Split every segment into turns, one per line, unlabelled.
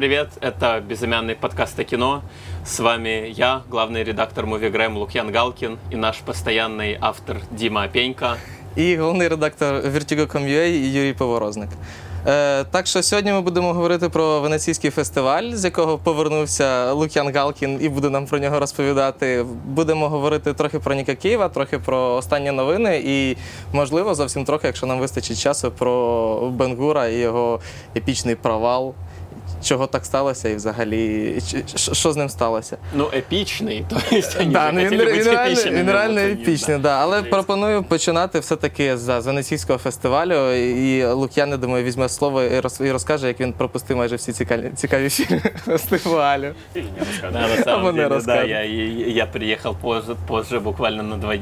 привет! Это безымянный подкаст о кино. С вами я, главный редактор Moviegram Лукьян Галкин и наш постоянный автор Дима Опенько.
І головний редактор Vertigo.com.ua Юрій Поворозник. Е, так що сьогодні ми будемо говорити про венеційський фестиваль, з якого повернувся Лук'ян Галкін і буде нам про нього розповідати. Будемо говорити трохи про Ніка Києва, трохи про останні новини і, можливо, зовсім трохи, якщо нам вистачить часу, про Бенгура і його епічний провал. Чого так сталося, і взагалі чи- що що з ним сталося?
Ну, епічний, то есть они
Да, ну, він,
захотели
він,
быть
реально,
эпичными,
він
но
реально
вот они,
епічний, да. але
Жесть.
пропоную починати все-таки з з Венеційського фестивалю. І Лук'ян, я думаю, візьме слово і роз- і розкаже, як він пропустив майже всі цікаві, цікаві фільми фестивалю.
Или не рассказывай.
Да, на самом
Або не
деле, да,
розказуй.
я, я, я приехал позже, позже буквально на два,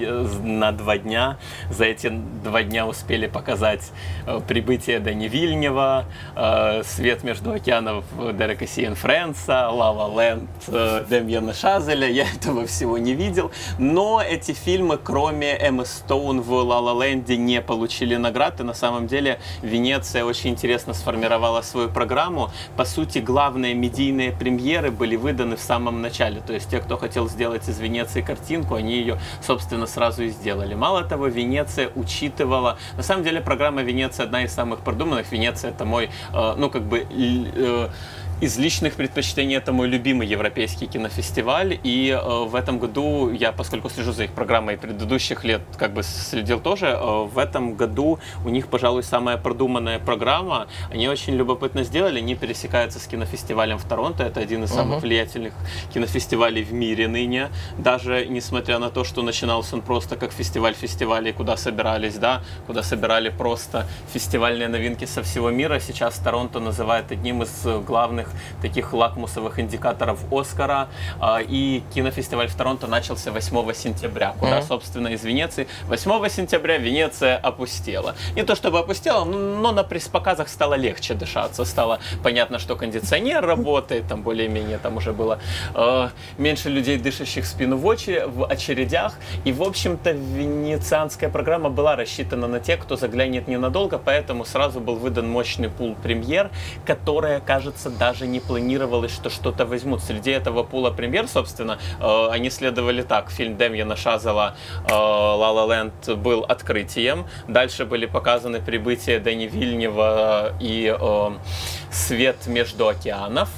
на два дня. За эти два дня успели показать э, прибытие Дани Вильнева, э, «Свет между океанов» Дерека Сиен Фрэнса, «Лава Ленд» э, Демьяна Шазеля. Я этого всего не видел. Но эти фильмы, кроме Эммы Стоун в «Ла Ла Ленде», не получили наград. И на самом деле Венеция очень интересно сформировала свою программу. По сути, главные медийные премьеры были выданы в самом начале. То есть те, кто хотел сделать из Венеции картинку, они ее, собственно, сразу и сделали. Мало того, Венеция учитывала... На самом деле программа Венеция одна из самых продуманных. Венеция это мой, э, ну, как бы... из личных предпочтений это мой любимый европейский кинофестиваль, и э, в этом году я, поскольку слежу за их программой предыдущих лет, как бы следил тоже, э, в этом году у них, пожалуй, самая продуманная программа. Они очень любопытно сделали, не пересекаются с кинофестивалем в Торонто, это один из самых
Мгм.
влиятельных кинофестивалей в мире ныне, даже несмотря на то, что начинался он просто как фестиваль фестивалей, куда собирались, да, куда собирали просто фестивальные новинки со всего мира. Сейчас Торонто называют одним из э, главных таких лакмусовых индикаторов Оскара. А, И кинофестиваль в Торонто начался 8 сентября, куда,
Мгм.
собственно, из Венеции 8 сентября Венеция опустела. Не то чтобы опустела, но на пресс-показах стало легче дышаться. Стало понятно, что кондиционер работает, там более-менее там уже было э, меньше людей, дышащих спину в, очере- в очередях. И, в общем-то, венецианская программа была рассчитана на тех, кто заглянет ненадолго, поэтому сразу был выдан мощный пул премьер, которая, кажется, даже не планировалось, что что-то возьмут. Среди этого пула премьер, собственно, э, они следовали так. Фильм Демьяна Шазела «Ла Ла Ленд» был открытием. Дальше были показаны прибытие Дани Вильнева и э, «Свет между океанов».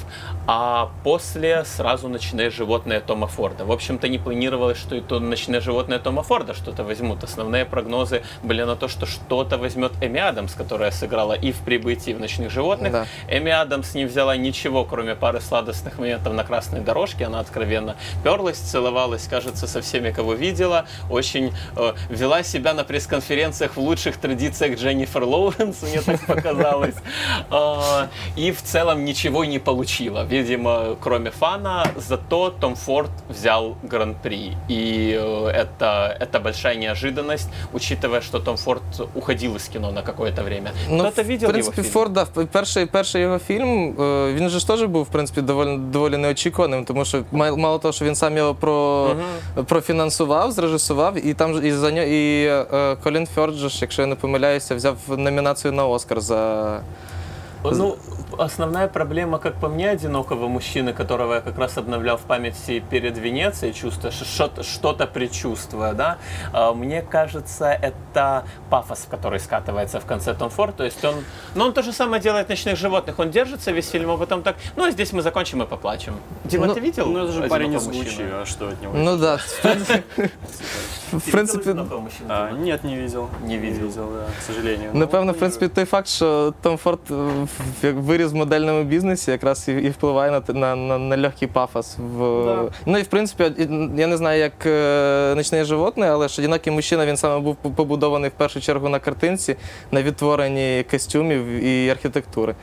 А после сразу «Ночные животные» Тома Форда. В общем-то, не планировалось, что и то «Ночные животные» Тома Форда что-то возьмут. Основные прогнозы были на то, что что-то возьмет Эми Адамс, которая сыграла и в «Прибытии», и в «Ночных животных».
Да.
Эми Адамс не взяла ничего, кроме пары сладостных моментов на красной дорожке. Она откровенно перлась, целовалась, кажется, со всеми, кого видела. Очень э, вела себя на пресс-конференциях в лучших традициях Дженнифер Лоуренс, мне так показалось. А, И в целом ничего не получила Видимо, кроме фана, зато Том Форд взял гран-при. И э, это, это большая неожиданность, учитывая, что Том Форд уходил из кино на какое-то время. Кто-то
в
видел
принципі,
его фильм?
Форд, да, в- перший, перший його фільм, е, він же ж теж був, в принципі, доволі, доволі неочікуваним, тому що ма- мало того, що він сам його про, профінансував, зрежисував, і там ж- і за нього, і е, Колін Фьорд, же ж, якщо я не помиляюся, взяв номінацію на Оскар за.
ну, основная проблема, как по мне, одинокого мужчины, которого я как раз обновлял в памяти перед Венецией, чувство, что-то, что-то предчувствуя, да, а, мне кажется, это пафос, который скатывается в конце Том Форд, то есть он, ну, он то же самое делает в «Ночных животных», он держится весь фильм, а потом так, ну, а здесь мы закончим и поплачем. Дима,
Ну,
ты видел
Ну это же парень из а что от него?
Ну да, в принципі,
Ты
в
видел
принципі,
«Одинокого
А, нет, не видел.
Не видел.
да, к сожалению. Ну,
Напевно, в принципі, той факт, що Том Форд в- як виріс в модельному бізнесі, якраз і, і впливає на, те- на, на, на легкий пафос. В...
Да.
Ну і в принципі, і- я не знаю, як е, ночне животне, але ж одинокий мужчина він саме був побудований в першу чергу на картинці, на відтворенні костюмів і архітектури.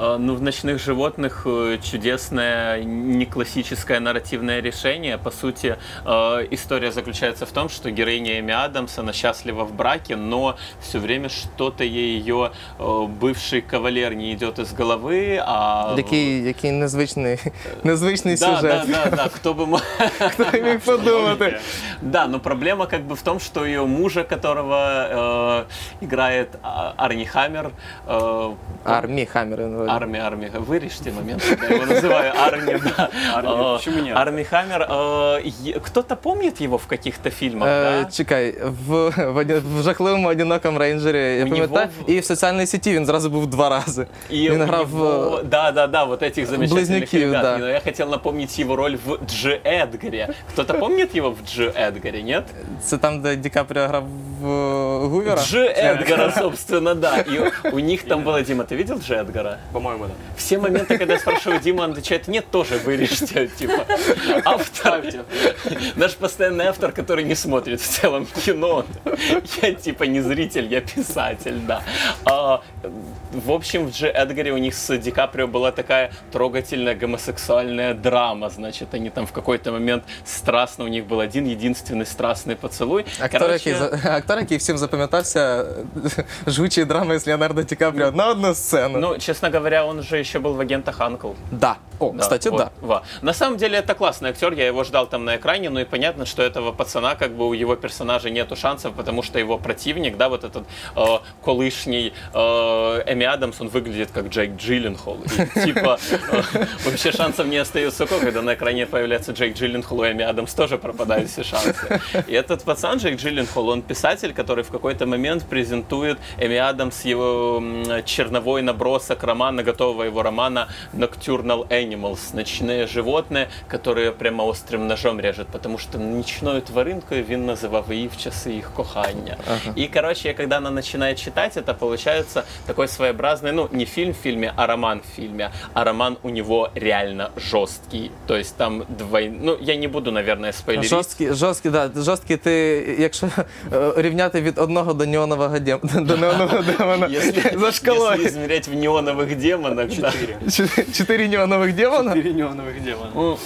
А, Ну, в «Ночных животных» э, чудесное, не классическое нарративное решение. По сути, э, история заключается в том, что героиня Эми Адамс, она счастлива в браке, но все время что-то ей ее э, бывший кавалер не идет из головы, а...
Який, який незвичний, незвичний
Да,
сюжет.
да, да, да, кто бы мог...
Подумати?
Да, но проблема как бы в том, что ее мужа, которого э, играет а, Арни Хаммер, э,
Армі Хаммер.
Арми, Арми, вырежьте момент, когда я его называю Арми, да.
Арми,
Э,
почему нет?
Арми Хаммер. э, е- Кто-то помнит его в каких-то фильмах,
Е,
да?
Чекай, в, в, оді- в жахливому одинокому рейнджері, я
У
пам'ятаю,
нього в-
і в соціальній сіті він зразу був два рази.
И
він
у
грав
него-
в
Да, да, да, вот этих замечательных
Близнюків,
ребят.
да.
Но я хотел напомнить его роль в Дж. Эдгаре. Кто-то помнит его в Дж. Эдгаре, нет?
це там, де Ді Капріо грав в е, Гувера.
Дж. Эдгара, собственно, да. И у них там было, Дима, ты видел Дж. Эдгара?
По-моему, да.
Все моменты, когда я спрашиваю Дима, он отвечает, нет, тоже вырежьте, типа. Автор, наш постоянный автор, который не смотрит в целом кино. Я типа не зритель, я писатель, да. А, в общем, в Дж. Эдгаре у них с Ди Каприо была такая трогательная гомосексуальная драма, значит, они там в какой-то момент страстно, у них был один единственный страстный поцелуй.
Актор,
Короче,
який, за- актор, який всім запам'ятався жгучі драми з Леонардо Ді Капріо на одну сцену.
ну, честно говоря, он же еще был в агентах Анкл.
да. О,
Да,
кстати,
вот,
да.
во. На самом деле это классный актер, я его ждал там на экране, ну и понятно, что этого пацана, как бы у его персонажа нету шансов, потому что его противник, да, вот этот э, колышний э, Эми Адамс, он выглядит как Джейк Джилленхол. И, типа, э, вообще шансов не остается сколько, когда на экране появляется Джейк Джилленхол, у Эми Адамс тоже пропадают все шансы. И этот пацан, Джейк Джилленхол, он писатель, который в какой-то момент презентует Эми Адамс его черновой набросок романа, готового его романа Nocturnal Animals, ночные животные, которые прямо острым ножом режет, потому что нічною тваринкою він називав її в часи їх кохання. И, короче, когда она начинает читать, это получается такой своеобразный, ну, не фильм в фильме, а роман в фильме. А роман у него реально жесткий. То есть там двой... Ну, я не буду, наверное, спойлерить.
Жорсткі, жорсткі, да, жорсткі ти, якщо е, рівняти від одного до неонового дем, до неонового демона
Если,
за шкалою.
если измерять в неоновых демонах, да.
Четыре.
Чотири неонових демона.
Четыре неоновых демона.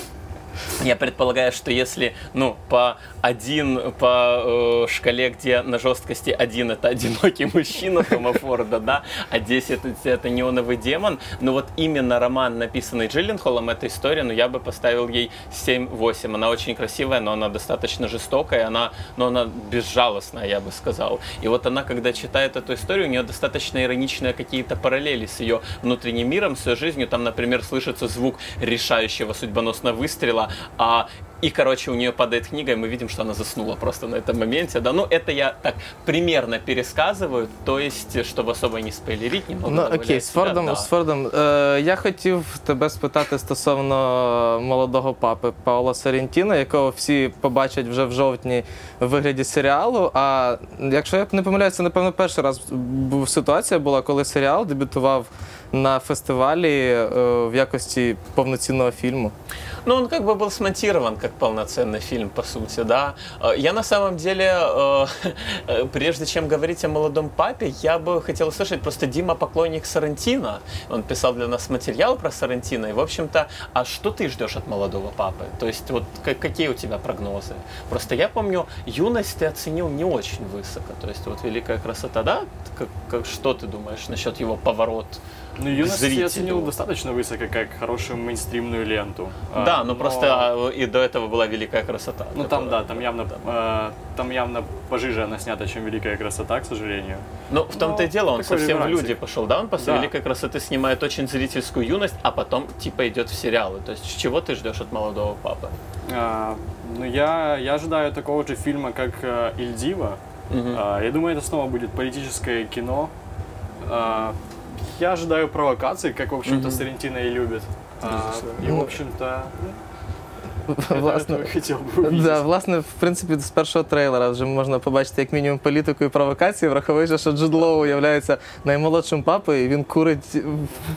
Ну, я предполагаю, что если, ну, по один, по э, шкале, где на жесткости один это одинокий мужчина Тома Форда, да, а 10 это, неоновый демон, но вот именно роман, написанный Джилленхолом, эта история, ну, я бы поставил ей 7-8. Она очень красивая, но она достаточно жестокая, она, но она безжалостная, я бы сказал. И вот она, когда читает эту историю, у нее достаточно ироничные какие-то параллели с ее внутренним миром, с ее жизнью. Там, например, слышится звук решающего судьбоносного выстрела, а и, короче, у нее падает книга, и мы видим, что она заснула просто на этом моменте. Да, ну, это я так примерно пересказываю, то есть, чтобы особо не спойлерить, немного
Ну
добавляю
окей, з
себя,
Фордом,
да.
з Фордом. Е, я хотів тебе спитати стосовно молодого папи Паула Соррентіно, якого всі побачать вже в жовтні в вигляді серіалу. А якщо я не помиляюся, це напевно перший раз був ситуація була, коли серіал дебютував на фестивалі е, в якості повноцінного фільму.
Ну, он как бы был смонтирован как полноценный фильм, по сути, да. Э, Я на самом деле, э, э, прежде чем говорить о молодом папе, я бы хотел услышать, просто Дима поклонник Сарантино, он писал для нас материал про Сарантино, и, в общем-то, а что ты ждешь от молодого папы? То есть, вот как- какие у тебя прогнозы? Просто я помню, юность ты оценил не очень высоко, то есть, вот «Великая красота», да? Как, как- что ты думаешь насчет его поворот?
ну, юность
зрителю.
я оценил достаточно высоко, как хорошую мейнстримную ленту. А,
Да, но
но-
просто а, и до этого была «Великая красота».
Ну там, да, там явно, э, там явно пожиже она снята, чем «Великая красота», к сожалению.
Ну, в том-то и
Ну,
дело, он совсем в
реверансик.
люди пошел, да? Он после
Да.
«Великой красоты» снимает очень зрительскую юность, а потом типа идет в сериалы. То есть чего ты ждешь от молодого папы?
А, ну, я, я ожидаю такого же фильма, как э, «Ильдива».
Мгм.
А, я думаю, это снова будет политическое кино. А, я ожидаю провокаций, как, в общем-то,
Мгм.
Сарентино и любит. А, и, в общем-то, это,
Власне,
этого я хотел бы увидеть.
Да, власне, в принципі, з першого трейлера вже можна побачити як мінімум політику і провокації, враховуючи, що Джуд Лоу є наймолодшим папою, і він курить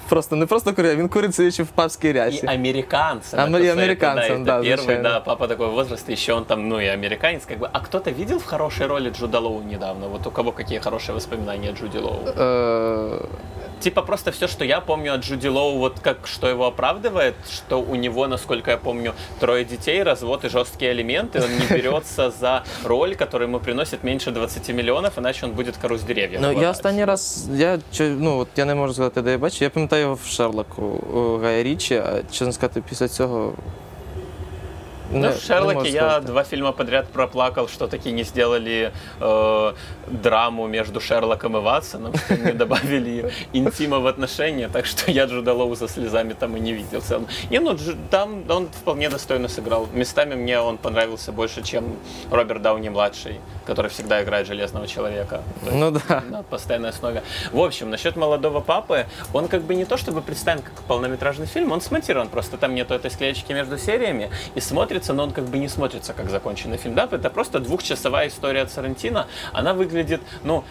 просто не просто курить, а він курить сидячи в папській
И
рясі.
американцам.
Ами-
это,
и
это,
американцам,
это
да,
первый,
звичайно.
да, папа такого возраста, еще он там, ну и американец, как бы. А кто-то видел в хорошей роли Джуда Лоу недавно? Вот у кого какие хорошие воспоминания о Джуди Лоу?
Е,
Типа просто все, что я помню от Джуди Лоу, вот как что его оправдывает, что у него, насколько я помню, трое детей, развод и жесткие элементы, он не берется за роль, которая ему приносит меньше 20 миллионов, иначе он будет кору с деревьев.
Ну, я
хватать.
останній раз, я чи- ну от я не можу сказати, де я бачив. Я пам'ятаю його в Шерлоку у Гая Річі, а чесно сказати, після цього
ну,
Не-
в Шерлоке я два фильма подряд проплакал, что таки не сделали э, драму между Шерлоком и Ватсоном, что не добавили интима в отношения, так что я Джуда Лоу за слезами там и не видел. Не, ну там он вполне достойно сыграл. Местами мне он понравился больше, чем Роберт Дауни-младший, который всегда играет Железного Человека.
Ну да.
на постоянной основе. В общем, насчет молодого папы, он как бы не то чтобы представлен как полнометражный фильм, он смонтирован, просто там нету этой склеечки между сериями, и смотрится, но он как бы не смотрится как законченный фильм. Да, это просто двухчасовая история от Сарантино, она выглядит, ну,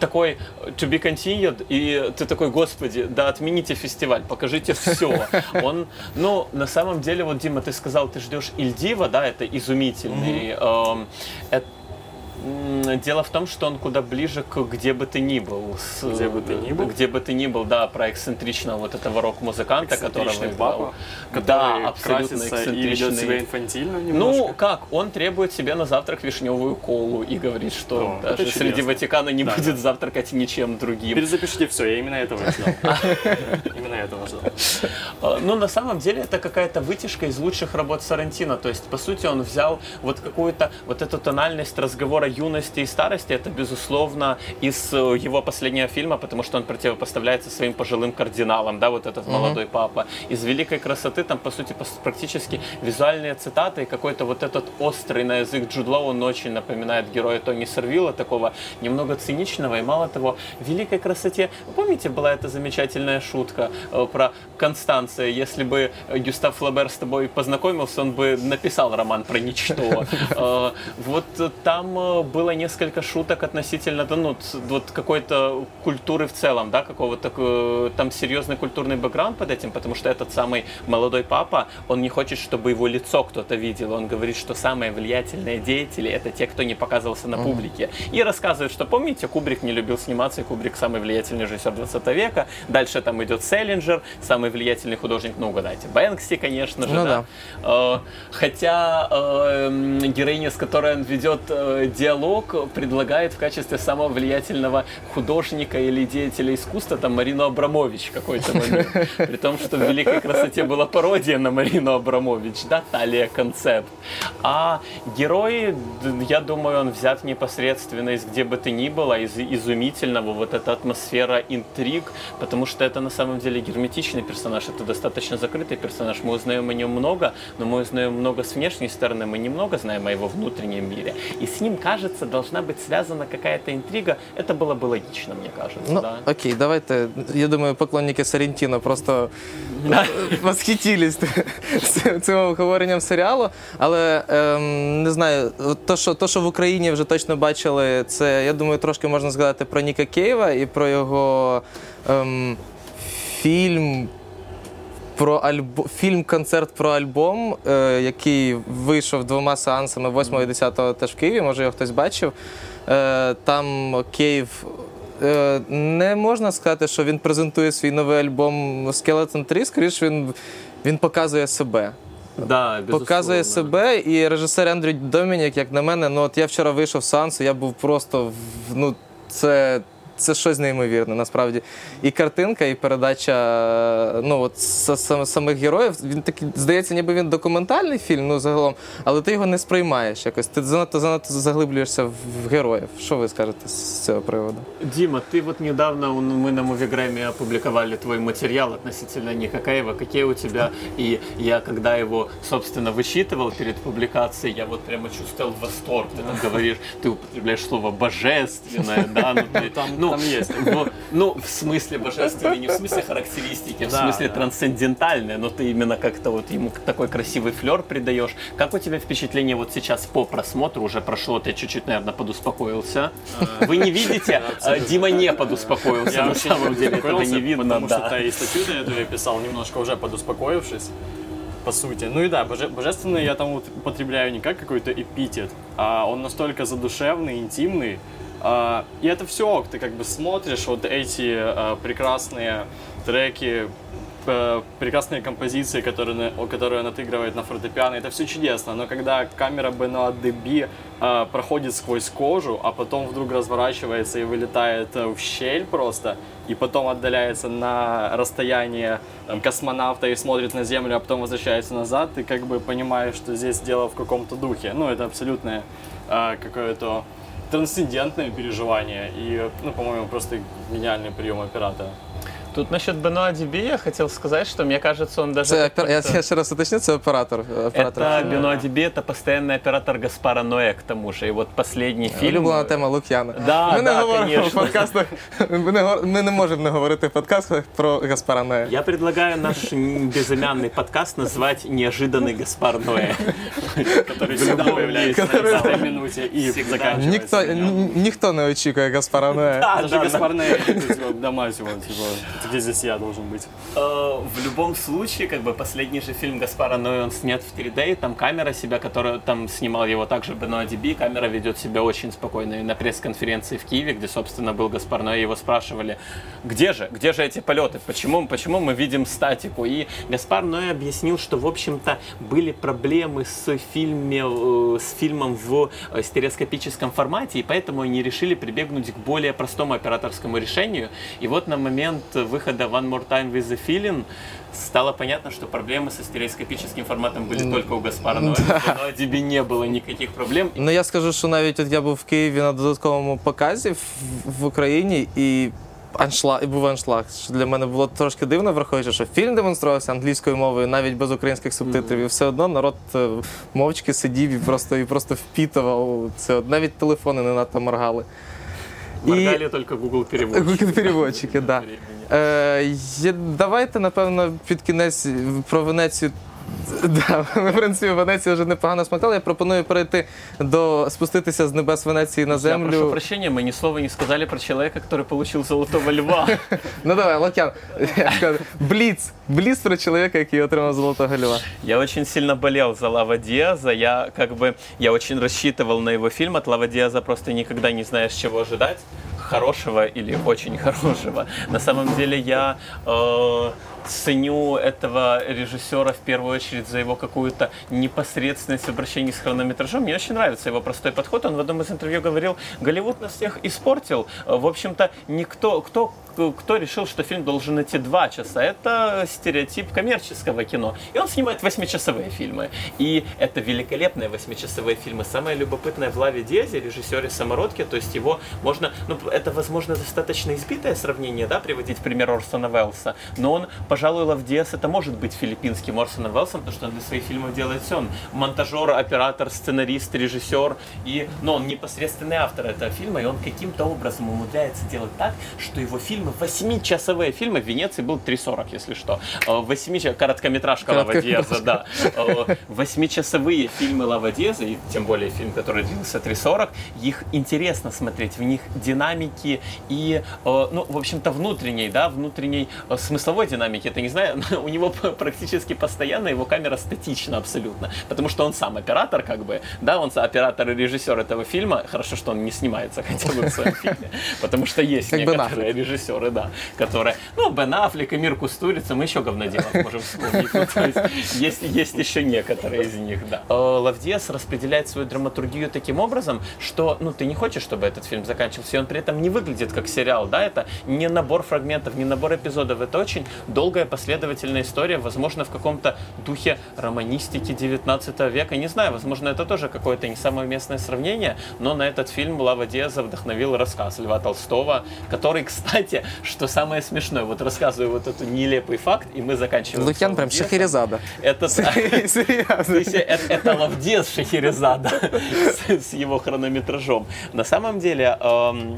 такой to be continued, и ты такой, господи, да отмените фестиваль, покажите все. Он, ну, на самом деле, вот, Дима, ты сказал, ты ждешь Ильдива, да, это изумительный. эм, это Дело в том, что он куда ближе к где бы ты ни был. С-
Где бы ты ни был?
Где бы ты ни был, да, про эксцентричного вот этого рок-музыканта, которого
Эксцентричный папа,
Да,
который
абсолютно
красится и ведет себя
эксцентричный.
инфантильно немножко.
Ну, как? Он требует себе на завтрак вишневую колу и говорит, что
О,
даже среди. Ватикана не
Да,
будет завтракать ничем другим.
Перезапишите все, я именно этого ждал. Именно этого ждал.
А, Ну, на самом деле, это какая-то вытяжка из лучших работ Сарантино. То есть, по сути, он взял вот какую-то вот эту тональность разговора юности и старости. Это, безусловно, из э, его последнего фильма, потому что он противопоставляется своим пожилым кардиналам, да, вот этот молодой папа. Из «Великой красоты» там, по сути, практически визуальные цитаты и какой-то вот этот острый на язык Джуд Лоу, он очень напоминает героя Тони Сервилла, такого немного циничного. И мало того, в «Великой красоте», помните, была эта замечательная шутка э, про Констанция. Если бы Гюстав Флабер с тобой познакомился, он бы написал роман про ничто. Э, Вот там было несколько шуток относительно да, ну, вот какой-то культуры в целом, да, какого-то э, там серьезный культурный бэкграунд под этим, потому что этот самый молодой папа, он не хочет, чтобы его лицо кто-то видел. Он говорит, что самые влиятельные деятели это те, кто не показывался на публике. И рассказывает, что помните, Кубрик не любил сниматься, и Кубрик самый влиятельный режиссер 20 века. Дальше там идет Селлинджер, самый влиятельный художник, ну угадайте, Бэнкси, конечно же,
Ну
да. Э, Хотя э, героиня, с которой он ведет диалог, предлагает в качестве самого влиятельного художника или деятеля искусства там Марину Абрамович какой-то момент. При том, что в «Великой красоте» была пародия на Марину Абрамович, да, Талия Концепт. А герой, я думаю, он взят непосредственно из где бы ты ни было, из изумительного, вот эта атмосфера интриг, потому что это на самом деле герметичный персонаж, это достаточно закрытый персонаж. Мы узнаем о нем много, но мы узнаем много с внешней стороны, мы немного знаем о его внутреннем мире. И с ним, кажется, должна быть связана какая-то интрига. Это было бы логично, мне кажется,
Ну,
да.
окей, давайте. Я думаю, поклонники Сарентіно просто восхитились цим- цим обговоренням серіалу. Але ем, не знаю, от то що, то, що в Україні вже точно бачили, це я думаю, трошки можна згадати про Ніка Кейва і про його ем, фільм. Про альбом фільм-концерт про альбом, е, який вийшов двома сеансами 8 і 10 теж в Києві. Може його хтось бачив. Е, там Київ Е, Не можна сказати, що він презентує свій новий альбом Skeleton 3, скоріше він, він показує себе.
Да,
Показує себе, і режисер Ендрю Домінік, як на мене, ну от я вчора вийшов з сеансу, я був просто в- ну, це Це щось неймовірне, насправді. І картинка, і передача ну, от, с- сам- самих героїв. Він такий, здається, ніби він документальний фільм, ну загалом, але ти його не сприймаєш якось. Ти занадто занадто заглиблюєшся в, в героїв. Що ви скажете з цього приводу?
Дима, ты вот недавно он- мы на Мувиграме опубликовали твой материал относительно Никакаева. Какие у тебя... И я, когда его, собственно, высчитывал перед публикацией, я вот прямо чувствовал восторг. Ты там говоришь, ты употребляешь слово «божественное», да? Ну, ты-
Там-
ну,
там есть.
во- Ну, в смысле божественное, не в смысле характеристики, в
Да,
смысле
да.
трансцендентальное, но ты именно как-то вот ему такой красивый флер придаешь. Как у тебя впечатление вот сейчас по просмотру? Уже прошло, ты чуть-чуть, наверное, подуспокоился. Вы не видите, а, Дима не подуспокоился, на самом деле
успокоился,
не видно,
Потому что и статью до этого я писал, немножко уже подуспокоившись, по сути. Ну и да, боже- божественный я там употребляю не как какой-то эпитет, а он настолько задушевный, интимный. А, и это все, ты как бы смотришь вот эти а, прекрасные треки, прекрасные композиции, которые, которые он отыгрывает на фортепиано, это все чудесно, но когда камера Бенуа Деби э, проходит сквозь кожу, а потом вдруг разворачивается и вылетает э, в щель просто, и потом отдаляется на расстояние там, космонавта и смотрит на Землю, а потом возвращается назад, ты как бы понимаешь, что здесь дело в каком-то духе. Ну, это абсолютное э, какое-то трансцендентное переживание и, ну, по-моему, просто гениальный прием оператора.
Тут насчет Бенуа Диби я хотел сказать, что мне кажется, он даже...
Це
как
опер- я,
просто-
я ще раз уточню, це оператор. оператор
Это
фільму.
Бенуа Диби, это постоянный оператор Гаспара Ноэ, к тому же. И вот последний фильм...
Улюблена тема Лук'яна.
Да,
ми не
да,
говоримо
конечно.
в подкастах. Ми не, гор- ми не можемо не говорити в подкастах про Гаспара Ноя.
Я предлагаю наш м, безымянный подкаст назвать «Неожиданный Гаспар Ноэ».
Который всегда появляется на
Который-
10 минуте и
Всегда.
заканчивается.
Ніхто, н- ніхто не очікує Гаспара Ноя.
Да,
Даже
да, да.
Гаспар Ноэ, типа, да мать его, типа, где здесь я должен быть?
Э, В любом случае, как бы последний же фильм Гаспара Ноэ, он снят в 3D, и там камера себя, которая там снимал его также Бенуа Диби, камера ведет себя очень спокойно. И на пресс-конференции в Киеве, где, собственно, был Гаспар Ноэ, его спрашивали, где же, где же эти полеты, почему, почему мы видим статику? И Гаспар Ноэ объяснил, что, в общем-то, были проблемы с, фильме, э, с фильмом в э, стереоскопическом формате, и поэтому они решили прибегнуть к более простому операторскому решению. И вот на момент выхода One More Time with the Feeling стало понятно, что проблемы со стереоскопическим форматом были только у Гаспара Ноэ. Но тебе не было никаких проблем.
Ну я скажу, що навіть от я був в Києві на додатковому показі в, в Україні і. Аншлаг, і був аншлаг, що для мене було трошки дивно, враховуючи, що фільм демонструвався англійською мовою, навіть без українських субтитрів, і все одно народ е, мовчки сидів і просто і просто впітував це. От Навіть телефони не надто моргали.
Моргали только Google переводчики.
Google переводчики, да. Е, є- давайте, напевно, під кінець про Венецію. Да, ми, в принципі, Венецію вже непогано смакали. Я пропоную перейти до спуститися з небес Венеції на
Я прошу
землю.
прощения, мы ни слова не сказали про человека, который получил золотого льва.
Ну давай, Лук'ян, я скажу, бліц. Бліц про чоловіка, який отримав золотого льва.
Я очень сильно болел за Лава Диаза. Я как бы я очень рассчитывал на его фильм. От Лава Диаза просто никогда не знаешь, чего ожидать. Хорошего или очень хорошего. На самом деле я э, ценю этого режиссера в первую очередь за его какую-то непосредственность в обращении с хронометражом. Мне очень нравится его простой подход. Он в одном из интервью говорил, Голливуд нас всех испортил. Э, В общем-то, никто, кто, кто решил, что фильм должен идти два часа? Это стереотип коммерческого кино. И он снимает восьмичасовые фильмы. И это великолепные восьмичасовые фильмы. Самое любопытное в Лаве Диазе, режиссере самородке, то есть его можно, ну, это, возможно, достаточно избитое сравнение, да, приводить пример Орсона Уэллса, но он, пожалуй, Лав Диас это может быть филиппинским Орсоном Уэллсом, потому что он для своих фильмов делает все. Он монтажер, оператор, сценарист, режиссер, и, но он непосредственный автор этого фильма, и он каким-то образом умудряется делать так, что его фильмы, восьмичасовые фильмы, в Венеции был 3.40, если что, Э, восьми, короткометражка Лава да, Э, восьмичасовые фильмы Лава и тем более фильм, который длился 3.40, их интересно смотреть, в них динамики и, э, ну, в общем-то, внутренней, да, внутренней э, смысловой динамики, это не знаю, у него практически постоянно его камера статична абсолютно, потому что он сам оператор, как бы, да, он оператор и режиссер этого фильма, хорошо, что он не снимается хотя бы в своем фильме, потому что есть некоторые режиссеры, да, которые, ну, Бен Аффлек и Мир Кустурица, мы еще говноделов можем вспомнить, Ну, есть есть, есть еще некоторые из них, да. Э, Лавдиас распределяет свою драматургию таким образом, что, ну, ты не хочешь, чтобы этот фильм заканчивался, и он при этом не выглядит как сериал, да, это не набор фрагментов, не набор эпизодов, это очень долгая последовательная история, возможно, в каком-то духе романистики 19 века, не знаю, возможно, это тоже какое-то не самое местное сравнение, но на этот фильм Лава Диаза вдохновил рассказ Льва Толстого, который, кстати, что самое смешное, вот рассказываю вот этот нелепый факт, и мы заканчиваем.
Лук'ян
с
прям. Шахерезада.
Это это, Лавдес Шахерезада с, его хронометражом. На самом деле эм,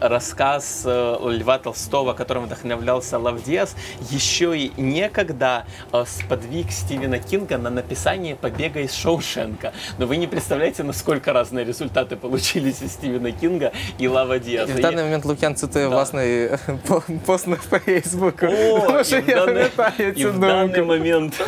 рассказ э, Льва Толстого, которым вдохновлялся Лавдес, еще и некогда э, сподвиг Стивена Кинга на написание «Побега из Шоушенка». Но вы не представляете, насколько разные результаты получились у Стивена Кинга и Лава
І
Диаза.
в даний момент Лук'ян цитує
Да.
власний по- пост на Фейсбуку.
О, и в данный, и в данный момент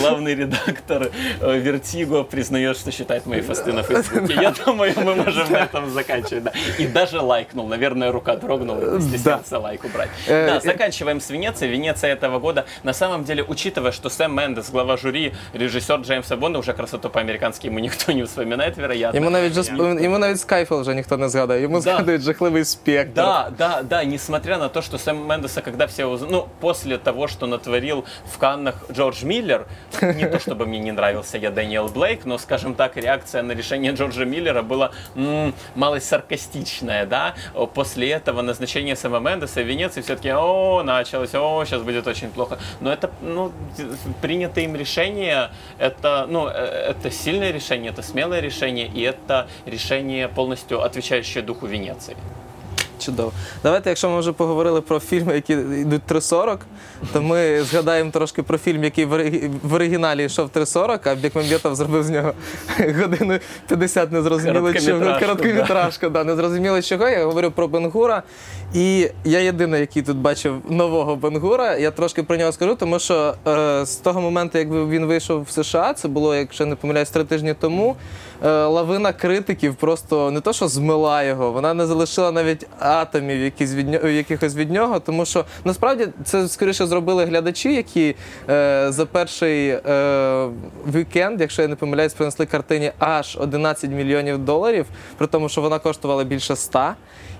главный редактор э, Вертиго признает, что считает мои фасты на Фейсбуке. Я думаю, мы можем на этом заканчивать. Да. И даже лайкнул. Наверное, рука дрогнула и не стеснялся лайк убрать.
Э,
Да,
э,
заканчиваем с Венецией. Венеция этого года. На самом деле, учитывая, что Сэм Мендес, глава жюри, режиссер Джеймса Бонда, уже красоту по-американски ему никто не вспоминает, вероятно.
Йому навіть же йому навіть Skyfall вже ніхто не згадає. Йому згадують жахливий спектр.
Да, да, да, несмотря на то, что Сэм Мендеса, когда все уз- ну, после того, что натворил в Каннах Джордж Миллер, не то чтобы мне не нравился я Дэниел Блейк, но, скажем так, реакция на решение Джорджа Миллера была м, малость саркастичная, да, После этого назначение Сэма Мендеса в Венеции все-таки, о, началось, о, сейчас будет очень плохо, но это, ну, принятое им решение, это, ну, э, это сильное решение, это смелое решение, и это решение полностью отвечающее духу Венеции.
Чудово. Давайте, якщо ми вже поговорили про фільми, які йдуть 3.40, то ми згадаємо трошки про фільм, який в оригіналі йшов 3.40, а Бекмамбетов зробив з нього годину 50 незрозуміло чого.
Короткометражку,
Короткометражку, да. незрозуміло чого. Я говорю про Бенгура. І я єдиний, який тут бачив нового Бенгура. Я трошки про нього скажу, тому що е, з того моменту, як він вийшов в США, це було, якщо не помиляюсь, три тижні тому. Е, Лавина критиків просто не то, що змила його, вона не залишила навіть атомів якісь від нього, якихось від нього, тому що насправді це скоріше зробили глядачі, які е, за перший е, вікенд, якщо я не помиляюсь, принесли картині аж 11 мільйонів доларів, при тому, що вона коштувала більше 100.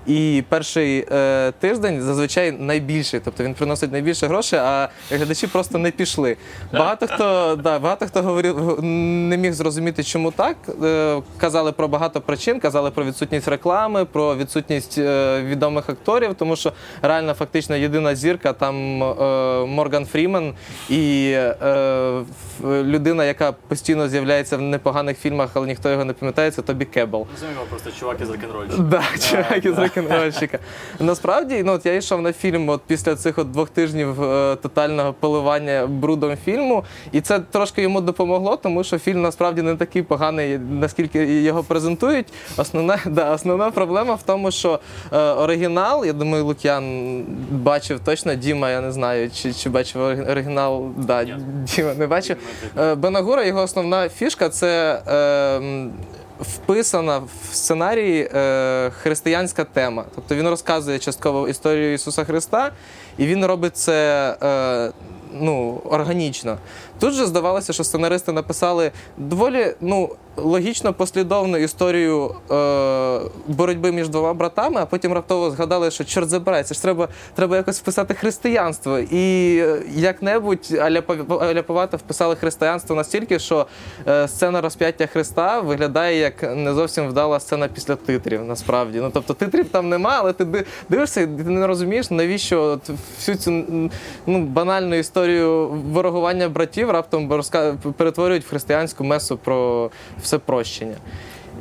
І перший е, тиждень зазвичай найбільший, тобто він приносить найбільше грошей, а глядачі просто не пішли. Багато хто да, багато хто говорив, не міг зрозуміти, чому так. Е, казали про багато причин, казали про відсутність реклами, про відсутність е, відомих акторів, тому що реально фактично єдина зірка там е, Морган Фрімен і е, людина, яка постійно з'являється в непоганих фільмах, але ніхто його не пам'ятає, це Тобі Кебл.
Назовем просто чувак из рок-н-ролльщика.
Да, чувак із рок-н-рольщика. Насправді, ну от я йшов на фільм от після цих от двох тижнів е, тотального поливання брудом фільму, і це трошки йому допомогло, тому що фільм насправді не такий поганий, наскільки його презентують. Основна, да, основна проблема в тому, що е, оригінал, я думаю, Лук'ян бачив точно, Діма, я не знаю, чи, чи бачив оригінал. Да, Діма не бачив. Е, Бенагура, його основна фішка це. Е, Вписана в сценарій е, християнська тема. Тобто він розказує частково історію Ісуса Христа, і він робить це е, ну, органічно. Тут же здавалося, що сценаристи написали доволі ну, логічно послідовну історію е, боротьби між двома братами, а потім раптово згадали, що чорт забирай, це ж треба, треба якось вписати християнство. І е, як-небудь аляпо- аляповато вписали християнство настільки, що е, сцена розп'яття Христа виглядає як не зовсім вдала сцена після титрів, насправді. Ну тобто титрів там нема, але ти дивишся, і ти не розумієш, навіщо от всю цю ну, банальну історію ворогування братів раптом перетворюють в християнську месу про все прощення.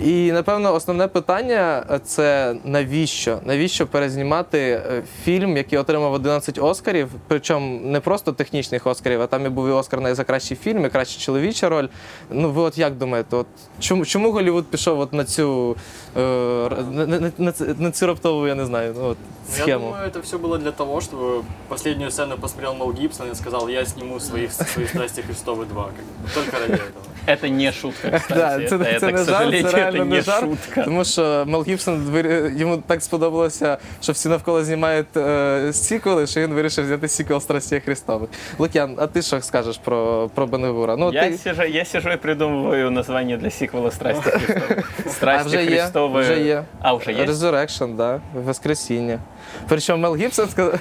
І напевно основне питання е, це навіщо? Навіщо перезнімати е, фільм, який отримав 11 Оскарів, причому не просто технічних Оскарів, а там і був і Оскар на за кращий фільм, і краща чоловіча роль. Ну ви от як думаєте, от чому, чому Голлівуд пішов от на цю е, р- на, на, на, ц- на цю раптову, я не знаю, ну, от,
Ну, Я
схему?
думаю, это все было для того, чтобы последнюю сцену посмотрел Мел Гибсон и сказал, я сниму свои, свои страсти Христовы 2. Как бы, только ради этого.
Это не шутка, кстати.
Да,
это,
це,
это,
це
к
не жарт,
сожалению,
це реально
это
не
не
жарт.
шутка.
Тому що Мел Гібсон вир- йому так сподобалося, що всі навколо знімають е, сіквели, що він вирішив взяти сіквел Страстей Христових. Лук'ян, а ти що скажеш про, про Бенегура? Ну,
Я,
ти...
сижу, я сижу и придумываю название для сиквела «Страсти Христовы».
А
«Страсти
вже є,
Христовы».
вже є.
А, уже есть?
Resurrection, да, Воскресіння. Причому Мел Гібсон сказав.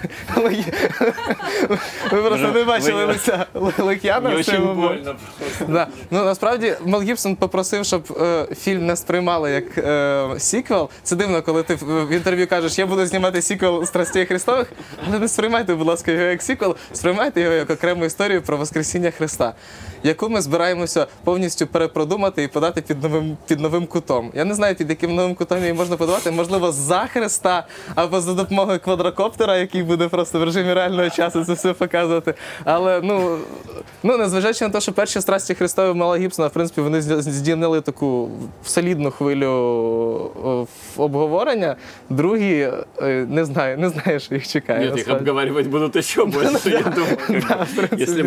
Ви просто не бачили лиця Лук'яна в цей момент. Да. Ну насправді Мел Гібсон попросив, щоб е, фільм не сприймали як е, сіквел. Це дивно, коли ти в, в інтерв'ю кажеш, я буду знімати сіквел Страстей Христових, але не сприймайте, будь ласка, його як сіквел, сприймайте його як окрему історію про Воскресіння Христа, яку ми збираємося повністю перепродумати і подати під новим під новим кутом. Я не знаю, під яким новим кутом її можна подавати, можливо, за Христа або за допомогою. квадрокоптера, який буде просто в режимі реального часу це все показувати. Але ну, ну незважаючи на те, що перші страсті Христові Мала Гібсона, в принципі, вони здійснили таку солідну хвилю обговорення. Другі е, не знаю, не знаю, що їх чекає.
Нет, их
насправді.
обговаривать будут еще больше, я думаю. как бы. Если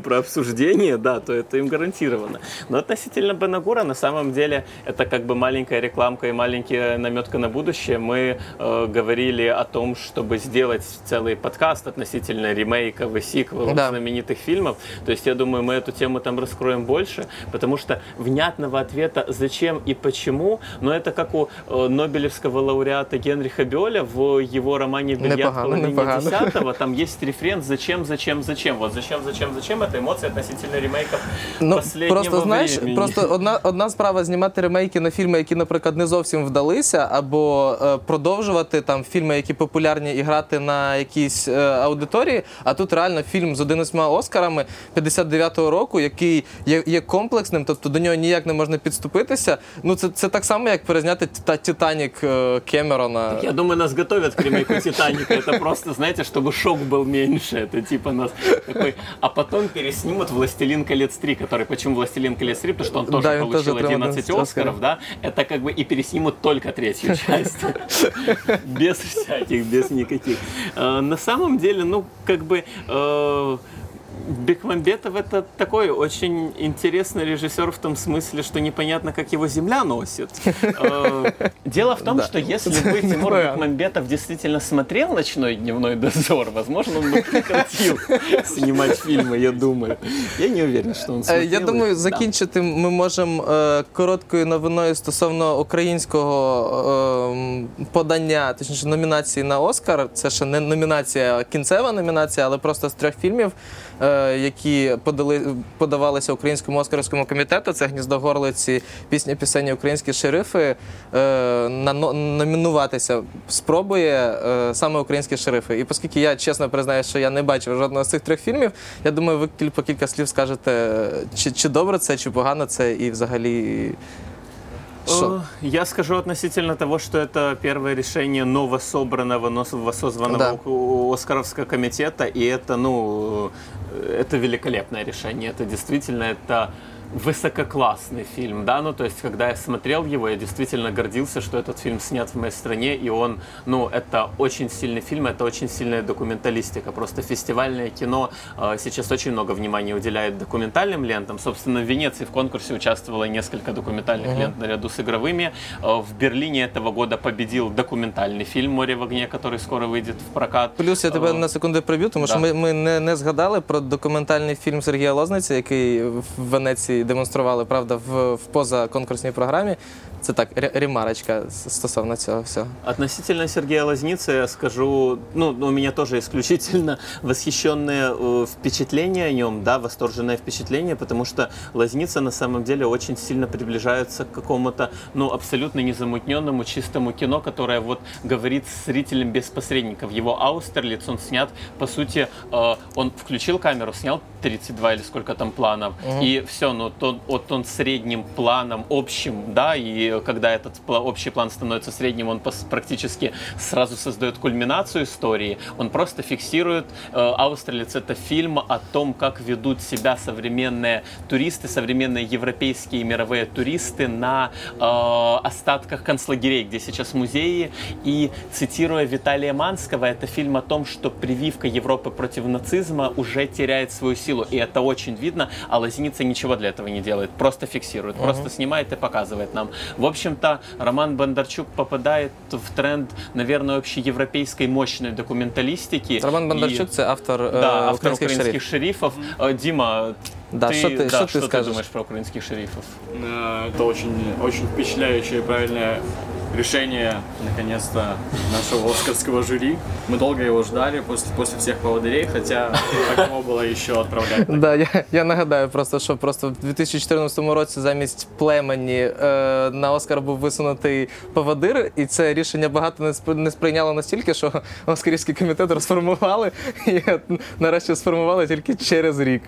про обсуждение, да, то это им гарантировано. Но относительно Бенагура, на самом деле, это как бы маленькая рекламка и маленькая наметка на будущее. Мы э, говорили о том, чтобы сделать целый подкаст относительно ремейков и сиквелов
Да.
знаменитых фильмов. То есть я думаю, мы эту тему там раскроем больше, потому что внятного ответа зачем и почему, но это как у э, Нобелевского лауреата Генриха Бёля в его романе «Бильярд
непогано.
десятого», там есть рефрен «Зачем, зачем, зачем». Вот «Зачем, зачем, зачем» — это эмоция относительно ремейков
Ну,
последнего
просто знаєш,
времени.
просто одна, одна справа знімати ремейки на фільми, які, наприклад, не зовсім вдалися, або е, продовжувати там фільми, які популярні, і грати на якійсь е, аудиторії. А тут реально фільм з 11 Оскарами 59-го року, який є, є комплексним, тобто до нього ніяк не можна підступитися. Ну це, це так само, як перезняти «Тита- Титанік е, Кемерона.
Я думаю, нас готовят к ремейку Титаника. Это просто, знаете, чтобы шок был меньше. Это типа нас такой. А потом переснимут Властелин колец 3, который почему Властелин колец 3, потому что он тоже
Да, он
получил
тоже прям
11
11
Оскаров, да? Это как бы и переснимут только третью часть. Без всяких, без никаких. Э, На самом деле, ну, как бы. э, Бекмамбетов это такой очень интересный режиссер в том смысле, что непонятно, как его земля носит. Э, Дело в том,
Да.
что если бы Тимур
Вариант.
Бекмамбетов действительно смотрел «Ночной дневной дозор», возможно, он бы прекратил снимать фильмы, я думаю. Я не уверен, что он
Е,
смотрел.
Я думаю,
их. Да.
закінчити ми можемо е, короткою новиною стосовно українського е, подання, точніше номінації на Оскар. Це ще не номінація, а кінцева номінація, але просто з трьох фільмів, е, Які подали, подавалися українському оскарському комітету. Це гніздо горлиці, пісня пісені Українські шерифи. Е, нано- номінуватися спробує е, саме українські шерифи. І оскільки я чесно признаю, що я не бачив жодного з цих трьох фільмів, я думаю, ви по кілька слів скажете, чи, чи добре це, чи погано це, і взагалі.
Э, Я скажу относительно того, что это первое решение новособранного, но воссозванного
Да.
Оскаровского комитета, и это, ну, э, это великолепное решение. Это действительно, это высококлассный фильм, да, ну, то есть, когда я смотрел его, я действительно гордился, что этот фильм снят в моей стране, и он, ну, это очень сильный фильм, это очень сильная документалистика, просто фестивальное кино э, сейчас очень много внимания уделяет документальным лентам, собственно, в Венеции в конкурсе участвовало несколько документальных лент наряду с игровыми, Э, в Берлине этого года победил документальный фильм «Море в огне», который скоро выйдет в прокат.
Плюс я тебе
Е,
на секунду приб'ю, тому що
да.
ми, ми не, не згадали про документальний фільм Сергія Лозниці, який в Венеції демонстрували, правда, в, в позаконкурсній програмі. Це так, ре- ремарочка стосовно цього всього.
Относительно Сергея Лазницы я скажу, ну, у меня тоже исключительно восхищенное э, впечатление о нем, да, восторженное впечатление, потому что Лазница на самом деле очень сильно приближается к какому-то, ну, абсолютно незамутненному, чистому кино, которое вот говорит с зрителем без посредников. Его Аустерлиц, он снят, по сути, э, он включил камеру, снял 32 или сколько там планов, и все, но то, вот он средним планом, общим, да, и когда этот общий план становится средним, он практически сразу создает кульминацию истории. Он просто фиксирует. Э, Аустерлиц это фильм о том, как ведут себя современные туристы, современные европейские и мировые туристы на э, остатках концлагерей, где сейчас музеи. И цитируя Виталия Манского, это фильм о том, что прививка Европы против нацизма уже теряет свою силу. И это очень видно, а Лазница ничего для этого не делает, просто фиксирует, просто снимает и показывает нам. В общем-то, Роман Бондарчук попадает в тренд, наверное, общеевропейской мощной документалистики.
Роман
И-
Бондарчук це автор, е,
да, автор
українських
украинских
шериф.
шерифов. Э, Дима,
Да,
ты,
что ты-
да,
что ты
что
скажешь?
думаешь про украинских шерифов?
Э, Это очень, очень впечатляющее и правильное решение, наконец-то, нашего оскарского жюри. Мы долго его ждали после, после всех поводырей, хотя такого было еще отправлять.
Да, я, я нагадаю просто, що просто в 2014 році замість племені е, на Оскар був висунутий поводир, і це рішення багато не спри- не сприйняло настільки, що Оскарівський комітет розформували і нарешті сформували тільки через рік.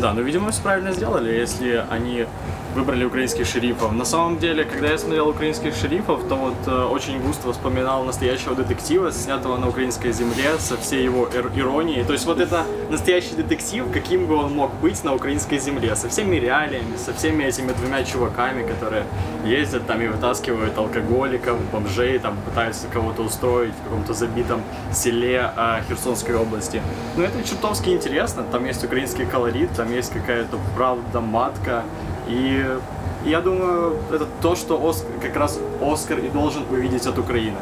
Да, но, видимо, все правильно сделали, если они выбрали украинских шерифов. На самом деле, когда я смотрел украинских шерифов, то вот э, очень густо вспоминал настоящего детектива, снятого на украинской земле, со всей его ир- иронией. То есть вот это настоящий детектив, каким бы он мог быть на украинской земле, со всеми реалиями, со всеми этими двумя чуваками, которые ездят там и вытаскивают алкоголиков, бомжей, там пытаются кого-то устроить в каком-то забитом селе э, Херсонской области. Ну это чертовски интересно, там есть украинский колорит, там есть какая-то правда матка, и я думаю, это то, что Оск- как раз Оскар и должен увидеть от Украины.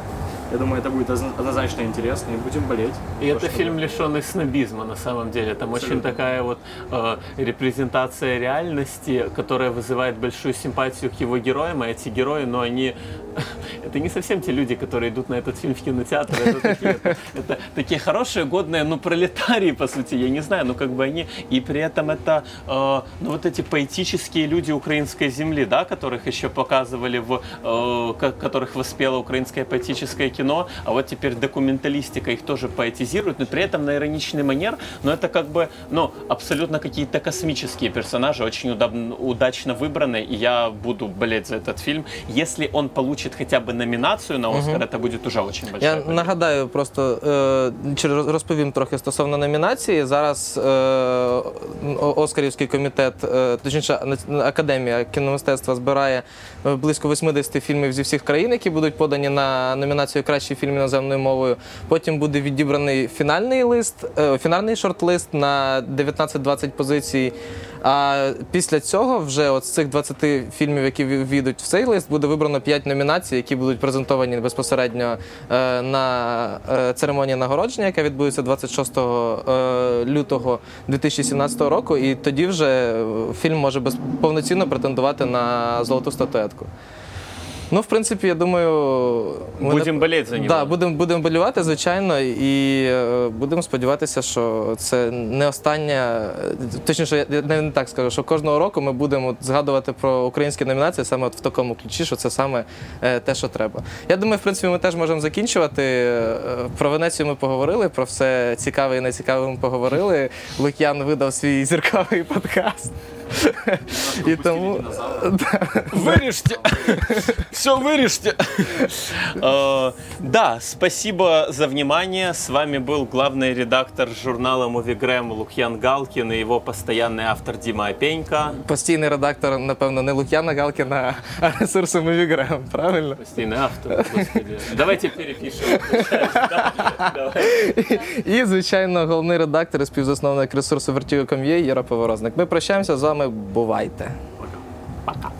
Я думаю, это будет одно- однозначно интересно, и будем болеть.
И это
что-
фильм лишенный снобизма на самом деле. Там очень
Абсолютно.
такая вот э, репрезентация реальности, которая вызывает большую симпатию к его героям. А эти герои, но они это не совсем те люди, которые идут на этот фильм в кинотеатр. Это такие, это такие хорошие, годные, ну пролетарии по сути. Я не знаю, ну как бы они и при этом это э, ну вот эти поэтические люди украинской земли, да, которых еще показывали в, э, ко- которых воспело украинское поэтическое кино, а вот теперь документалистика их тоже поэтизирует, но при этом на ироничный манер, но это как бы, ну, абсолютно какие-то космические персонажи, очень удачно выбраны, и я буду болеть за этот фильм. Если он получит хотя бы номинацию на Оскар, это будет уже очень большая
Я
победа.
нагадаю просто е, розповім трохи стосовно номінації. Зараз е, Оскарівський комітет, е, точніше, Академія кіномистецтва збирає е, близько 80 фільмів зі всіх країн, які будуть подані на номінацію Кращий фільм іноземною мовою. Потім буде відібраний фінальний лист, е, фінальний шорт-лист на 19-20 позицій. А після цього, вже от з цих 20 фільмів, які ві- війдуть в цей лист, буде вибрано 5 номінацій, які будуть презентовані безпосередньо е, на е, церемонії нагородження, яка відбудеться 26 е, лютого 2017 року. І тоді вже фільм може без, повноцінно претендувати на золоту статуетку. Ну, в принципі, я думаю, ми
Будемо
не-
болеть за нього.
Да, будемо будемо болювати, звичайно, і е, будемо сподіватися, що це не остання. Точніше, я не, не так скажу, що кожного року ми будемо згадувати про українські номінації саме от в такому ключі, що це саме е, те, що треба. Я думаю, в принципі, ми теж можемо закінчувати. Е, Про Венецію ми поговорили, про все цікаве і нецікаве ми поговорили. Лук'ян видав свій зірковий подкаст. І тому
Вырежьте! Все вырежьте! Э, Да, спасибо за внимание. С вами был главный редактор журнала Мувигрэм Лукьян Галкин и его постоянный автор Дима Опенько.
постійний редактор, напевно, не Лук'яна Галкіна, а ресурсу Мовіграм, правильно?
Постоянный автор, господи. Давайте перепишем. Да, давай.
І, звичайно, головний редактор і співзасновник ресурсу Vertigo.com.ua Єра Поворозник. Ми прощаємося з вами. Бувайте!
Пока.